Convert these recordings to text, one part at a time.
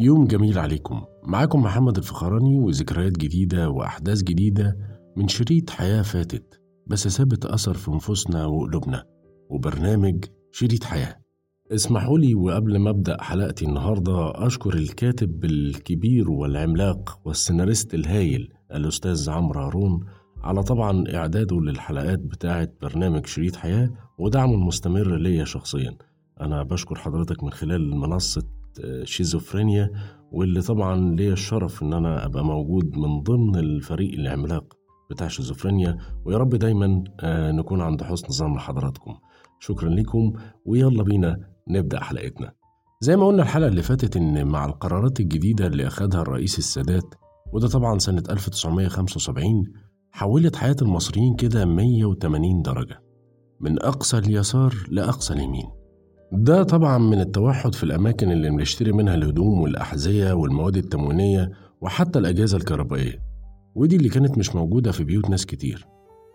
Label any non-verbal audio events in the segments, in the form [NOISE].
يوم جميل عليكم. معاكم محمد الفخراني وذكريات جديدة وأحداث جديدة من شريط حياة فاتت بس سابت أثر في نفوسنا وقلوبنا وبرنامج شريط حياة. اسمحوا لي وقبل ما أبدأ حلقتي النهاردة أشكر الكاتب الكبير والعملاق والسيناريست الهايل الأستاذ عمرو هارون على طبعا إعداده للحلقات بتاعة برنامج شريط حياة ودعمه المستمر ليا شخصيا. أنا بشكر حضرتك من خلال منصة شيزوفرينيا واللي طبعا ليا الشرف إن أنا أبقى موجود من ضمن الفريق العملاق بتاع شيزوفرينيا. ويا رب دايما نكون عند حسن ظن حضراتكم. شكرا لكم ويلا بينا نبدأ حلقتنا. زي ما قلنا الحلقة اللي فاتت إن مع القرارات الجديدة اللي أخدها الرئيس السادات وده طبعا سنة 1975 حولت حياة المصريين كده 180 درجة من أقصى اليسار لأقصى اليمين. ده طبعا من التوحد في الأماكن اللي بنشتري منها الهدوم والأحذية والمواد التموينية وحتى الأجهزة الكهربائية. ودي اللي كانت مش موجودة في بيوت ناس كتير.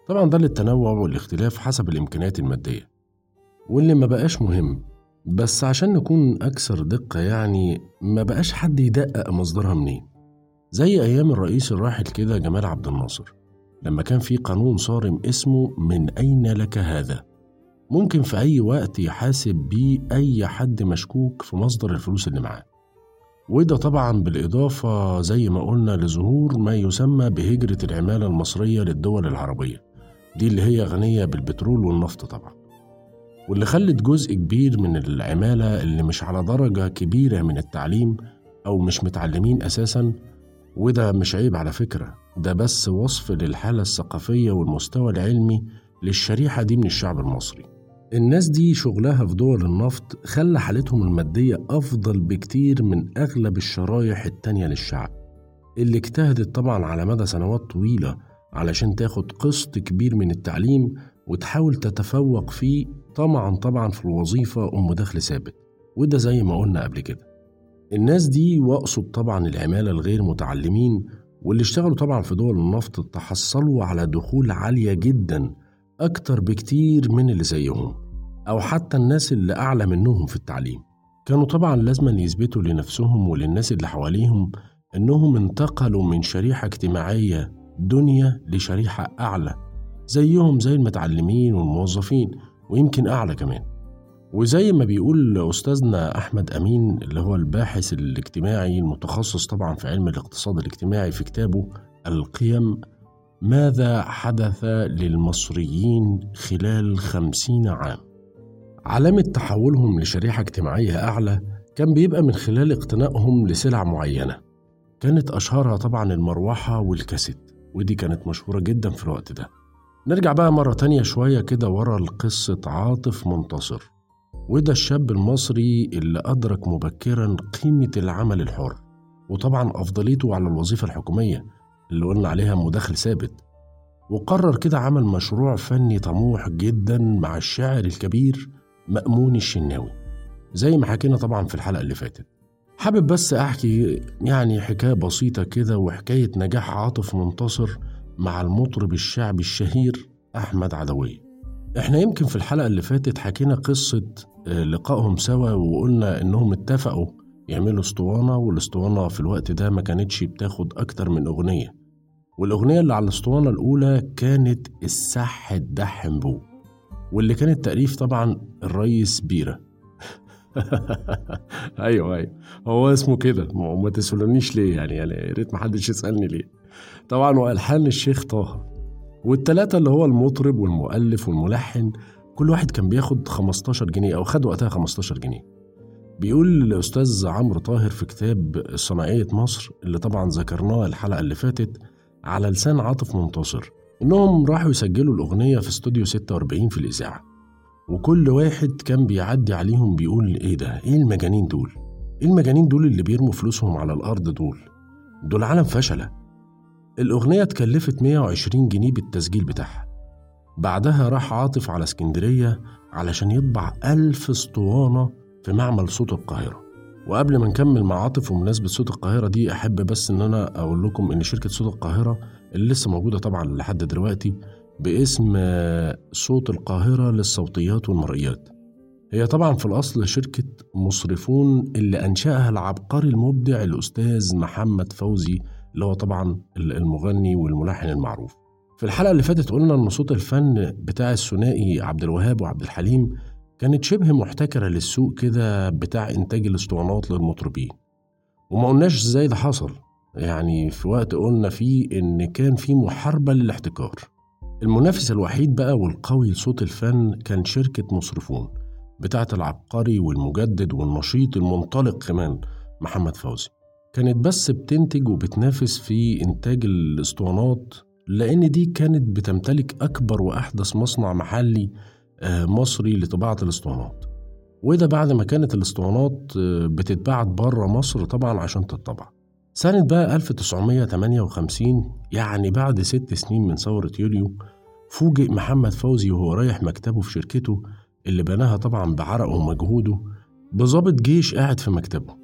طبعا ده للتنوع والاختلاف حسب الإمكانيات المادية. واللي ما بقاش مهم بس عشان نكون أكثر دقة يعني ما بقاش حد يدقق مصدرها منين. زي أيام الرئيس الراحل كده جمال عبد الناصر لما كان في قانون صارم اسمه من أين لك هذا؟ ممكن في أي وقت يحاسب بيه أي حد مشكوك في مصدر الفلوس اللي معاه. وده طبعا بالإضافة زي ما قلنا لظهور ما يسمى بهجرة العمالة المصرية للدول العربية. دي اللي هي غنية بالبترول والنفط طبعا. واللي خلت جزء كبير من العمالة اللي مش على درجة كبيرة من التعليم أو مش متعلمين أساسا وده مش عيب على فكرة ده بس وصف للحالة الثقافية والمستوى العلمي للشريحة دي من الشعب المصري. الناس دي شغلها في دول النفط خلى حالتهم المادية أفضل بكتير من أغلب الشرايح التانية للشعب اللي اجتهدت طبعا على مدى سنوات طويلة علشان تاخد قسط كبير من التعليم وتحاول تتفوق فيه طمعا طبعا في الوظيفة أم دخل ثابت وده زي ما قلنا قبل كده. الناس دي وأقصد طبعا العمالة الغير متعلمين واللي اشتغلوا طبعا في دول النفط تحصلوا على دخول عالية جدا أكتر بكتير من اللي زيهم. أو حتى الناس اللي أعلى منهم في التعليم. كانوا طبعا لازم يثبتوا لنفسهم وللناس اللي حواليهم إنهم انتقلوا من شريحة اجتماعية دنيا لشريحة أعلى زيهم زي المتعلمين والموظفين ويمكن أعلى كمان. وزي ما بيقول أستاذنا أحمد أمين اللي هو الباحث الاجتماعي المتخصص طبعا في علم الاقتصاد الاجتماعي في كتابه القيم ماذا حدث للمصريين خلال خمسين عام؟ علامة تحولهم لشريحة اجتماعية أعلى كان بيبقى من خلال اقتنائهم لسلع معينة. كانت أشهرها طبعا المروحة والكاسيت ودي كانت مشهورة جدا في الوقت ده. نرجع بقى مرة تانية شوية كده ورا لقصة عاطف منتصر وده الشاب المصري اللي أدرك مبكرا قيمة العمل الحر وطبعا أفضليته على الوظيفة الحكومية اللي قلنا عليها مداخل ثابت. وقرر كده عمل مشروع فني طموح جدا مع الشاعر الكبير مأمون الشناوي زي ما حكينا طبعا في الحلقة اللي فاتت. حابب بس أحكي يعني حكاية بسيطة كده وحكاية نجاح عاطف منتصر مع المطرب الشعبي الشهير أحمد عدوية. إحنا يمكن في الحلقة اللي فاتت حكينا قصة لقائهم سوا وقلنا إنهم اتفقوا يعملوا اسطوانة والاسطوانة في الوقت ده ما كانتش بتاخد أكتر من أغنية. والأغنية اللي على الاسطوانة الأولى كانت السح الدحم بو واللي كان التأليف طبعا الريس بيرة. [LAUGHS] أيوه أيوه. هو اسمه كده. ما تسألونيش ليه يعني؟ يعني يا ريت محدش يسألني ليه. طبعا وألحان الشيخ طه. والتلاتة اللي هو المطرب والمؤلف والملحن كل واحد كان بياخد 15 جنيه أو خد وقتها 15 جنيه. بيقول الأستاذ عمرو طاهر في كتاب صناعية مصر اللي طبعا ذكرناه الحلقة اللي فاتت على لسان عاطف منتصر. إنهم راحوا يسجلوا الأغنية في استوديو 46 في الإذاعة وكل واحد كان بيعدي عليهم بيقول إيه ده؟ إيه المجانين دول؟ إيه المجانين دول اللي بيرموا فلوسهم على الأرض دول؟ دول عالم فشلة الأغنية اتكلفت 120 جنيه بالتسجيل بتاعها بعدها راح عاطف على اسكندرية علشان يطبع ألف اسطوانة في معمل صوت القاهرة وقبل ما نكمل مع عاطف ومناسبة صوت القاهرة دي أحب بس إن أنا أقول لكم إن شركة صوت القاهرة اللي لسه موجودة طبعا لحد دلوقتي باسم صوت القاهرة للصوتيات والمرئيات. هي طبعا في الأصل شركة مصرفون اللي أنشأها العبقري المبدع الأستاذ محمد فوزي اللي هو طبعا المغني والملحن المعروف. في الحلقة اللي فاتت قلنا إن صوت الفن بتاع الثنائي عبد الوهاب وعبد الحليم كانت شبه محتكرة للسوق كده بتاع إنتاج الأسطوانات للمطربين. وما قلناش إزاي ده حصل. يعني في وقت قلنا فيه إن كان في محاربة للاحتكار. المنافس الوحيد بقى والقوي لصوت الفن كان شركة مصرفون بتاعة العبقري والمجدد والنشيط المنطلق كمان محمد فوزي. كانت بس بتنتج وبتنافس في إنتاج الأسطوانات لأن دي كانت بتمتلك أكبر وأحدث مصنع محلي آه، مصري لطباعة الأسطوانات. وده بعد ما كانت الأسطوانات آه، بتتباعت بره مصر طبعا عشان تطبع سنة بقى 1958 يعني بعد ست سنين من ثورة يوليو فوجئ محمد فوزي وهو رايح مكتبه في شركته اللي بناها طبعا بعرقه ومجهوده بظابط جيش قاعد في مكتبه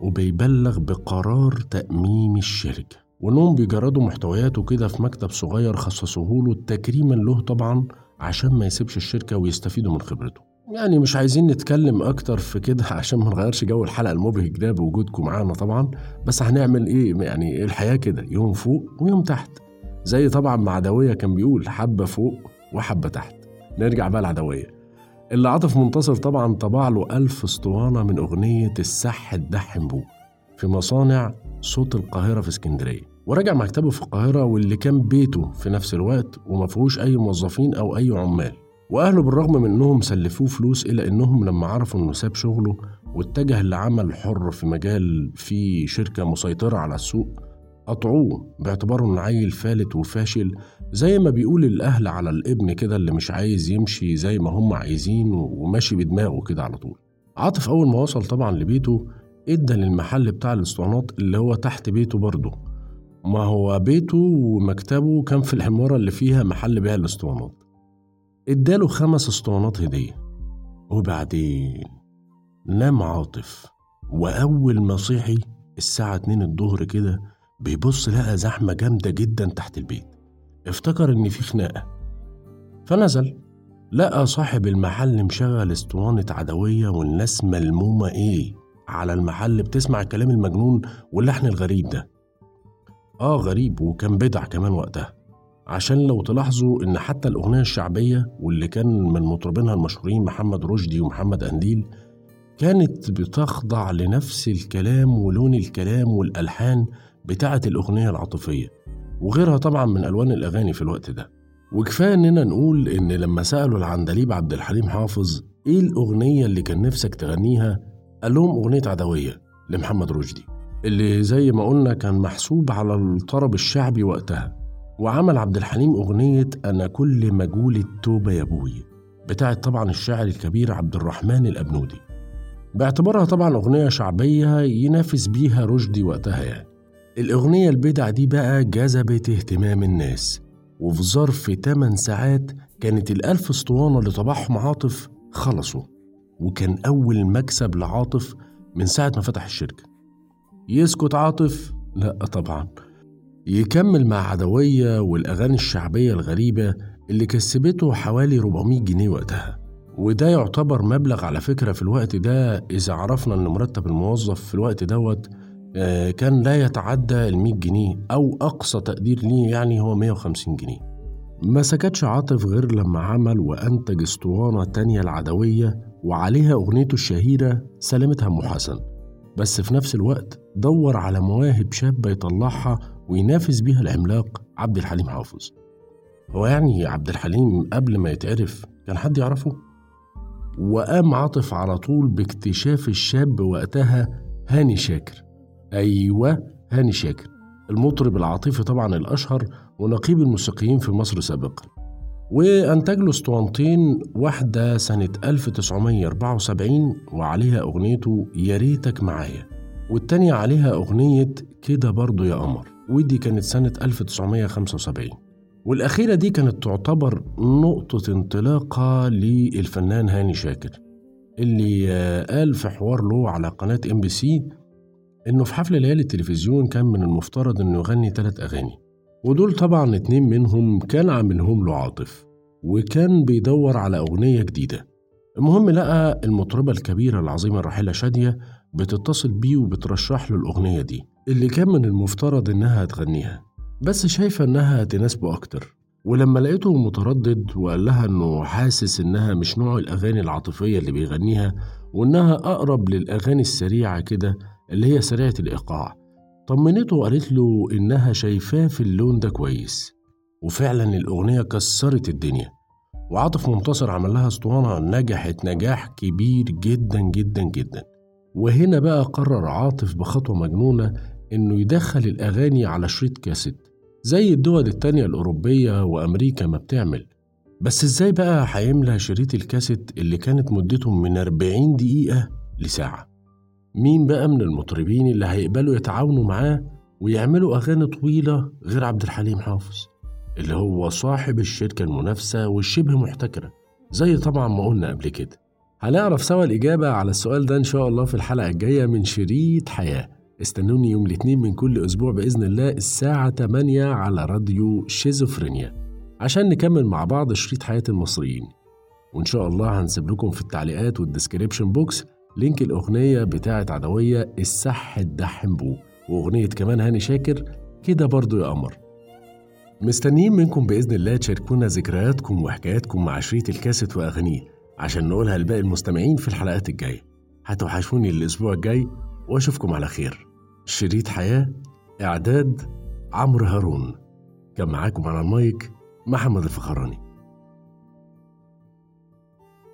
وبيبلغ بقرار تأميم الشركة. وانهم بيجردوا محتوياته كده في مكتب صغير خصصوه له تكريما له طبعا عشان ما يسيبش الشركة ويستفيدوا من خبرته. يعني مش عايزين نتكلم أكتر في كده [LAUGHS] عشان ما نغيرش جو الحلقة المبهج ده بوجودكم معانا طبعا. بس هنعمل إيه؟ يعني الحياة كده؟ يوم فوق ويوم تحت. زي طبعا مع عدوية كان بيقول حبة فوق وحبة تحت. نرجع بقى العدويه اللي عاطف منتصر طبعا طبع له ألف أسطوانة من أغنية السح الدحم بو في مصانع صوت القاهرة في اسكندرية. ورجع مكتبه في القاهرة واللي كان بيته في نفس الوقت وما فيهوش أي موظفين أو أي عمال. وأهله بالرغم من إنهم سلفوه فلوس إلا إنهم لما عرفوا إنه ساب شغله واتجه لعمل حر في مجال في شركة مسيطرة على السوق قطعوه باعتباره إنه عيل فالت وفاشل زي ما بيقول الأهل على الابن كده اللي مش عايز يمشي زي ما هم عايزين وماشي بدماغه كده على طول. عاطف أول ما وصل طبعا لبيته إدى للمحل بتاع الأسطوانات اللي هو تحت بيته برضه. ما هو بيته ومكتبه كان في العمارة اللي فيها محل بيع الأسطوانات. اداله خمس اسطوانات هدية وبعدين نام عاطف. وأول ما صحي الساعة اتنين الظهر كده بيبص لقى زحمة جامدة جدا تحت البيت. افتكر إن في خناقة. فنزل لقى صاحب المحل مشغل اسطوانة عدوية والناس ملمومة إيه على المحل بتسمع الكلام المجنون واللحن الغريب ده. آه غريب وكان بدع كمان وقتها. عشان لو تلاحظوا إن حتى الأغنية الشعبية واللي كان من مطربينها المشهورين محمد رشدي ومحمد أنديل كانت بتخضع لنفس الكلام ولون الكلام والألحان بتاعة الأغنية العاطفية وغيرها طبعا من ألوان الأغاني في الوقت ده. وكفاية إننا نقول إن لما سألوا العندليب عبد الحليم حافظ إيه الأغنية اللي كان نفسك تغنيها قال لهم أغنية عدوية لمحمد رشدي اللي زي ما قلنا كان محسوب على الطرب الشعبي وقتها. وعمل عبد الحليم أغنية أنا كل مجول التوبة يا أبوي بتاعت طبعا الشاعر الكبير عبد الرحمن الأبنودي. باعتبارها طبعا أغنية شعبية ينافس بيها رشدي وقتها يعني. الأغنية البدع دي بقى جذبت اهتمام الناس وفي ظرف 8 ساعات كانت الألف أسطوانة اللي طبعهم عاطف خلصوا وكان أول مكسب لعاطف من ساعة ما فتح الشركة. يسكت عاطف؟ لأ طبعا. يكمل مع عدوية والأغاني الشعبية الغريبة اللي كسبته حوالي 400 جنيه وقتها. وده يعتبر مبلغ على فكرة في الوقت ده إذا عرفنا إن مرتب الموظف في الوقت دوت آه، كان لا يتعدى ال 100 جنيه أو أقصى تقدير ليه يعني هو 150 جنيه. ما سكتش عاطف غير لما عمل وأنتج أسطوانة تانية العدوية وعليها أغنيته الشهيرة سلامتها أم حسن. بس في نفس الوقت دور على مواهب شابة يطلعها وينافس بيها العملاق عبد الحليم حافظ. هو يعني عبد الحليم قبل ما يتعرف كان حد يعرفه؟ وقام عاطف على طول باكتشاف الشاب وقتها هاني شاكر. أيوة هاني شاكر المطرب العاطفي طبعا الأشهر ونقيب الموسيقيين في مصر سابقا. وأنتج له أسطوانتين واحدة سنة 1974 وعليها أغنيته يا ريتك معايا والتانية عليها أغنية كده برضو يا قمر ودي كانت سنة 1975 والأخيرة دي كانت تعتبر نقطة انطلاقة للفنان هاني شاكر اللي قال في حوار له على قناة إم بي سي إنه في حفل ليالي التلفزيون كان من المفترض إنه يغني ثلاث أغاني. ودول طبعا اتنين منهم كان عاملهم له عاطف وكان بيدور على أغنية جديدة. المهم لقى المطربة الكبيرة العظيمة الراحلة شادية بتتصل بيه وبترشح له الأغنية دي اللي كان من المفترض إنها تغنيها بس شايفة إنها تناسبه أكتر. ولما لقيته متردد وقال لها إنه حاسس إنها مش نوع الأغاني العاطفية اللي بيغنيها وإنها أقرب للأغاني السريعة كده اللي هي سريعة الإيقاع طمنته وقالت له إنها شايفاه في اللون ده كويس. وفعلا الأغنية كسرت الدنيا. وعاطف منتصر عمل لها أسطوانة نجحت نجاح كبير جدا جدا جدا. وهنا بقى قرر عاطف بخطوة مجنونة إنه يدخل الأغاني على شريط كاسيت زي الدول التانية الأوروبية وأمريكا ما بتعمل. بس إزاي بقى هيملى شريط الكاسيت اللي كانت مدته من 40 دقيقة لساعة؟ مين بقى من المطربين اللي هيقبلوا يتعاونوا معاه ويعملوا أغاني طويلة غير عبد الحليم حافظ؟ اللي هو صاحب الشركة المنافسة والشبه محتكرة زي طبعا ما قلنا قبل كده. هنعرف سوا الإجابة على السؤال ده إن شاء الله في الحلقة الجاية من شريط حياة. استنوني يوم الاثنين من كل أسبوع بإذن الله الساعة 8 على راديو شيزوفرينيا. عشان نكمل مع بعض شريط حياة المصريين. وإن شاء الله هنسيب لكم في التعليقات وال description box link الأغنية بتاعة عدوية السح الدح امبو وأغنية كمان هاني شاكر كده برضو يا قمر. مستنيين منكم بإذن الله تشاركونا ذكرياتكم وحكاياتكم مع شريط الكاسيت وأغانيه. عشان نقولها لباقي المستمعين في الحلقات الجاية. هتوحشوني الأسبوع الجاي وأشوفكم على خير. شريط حياة إعداد عمرو هارون. كان معاكم على المايك محمد الفخراني.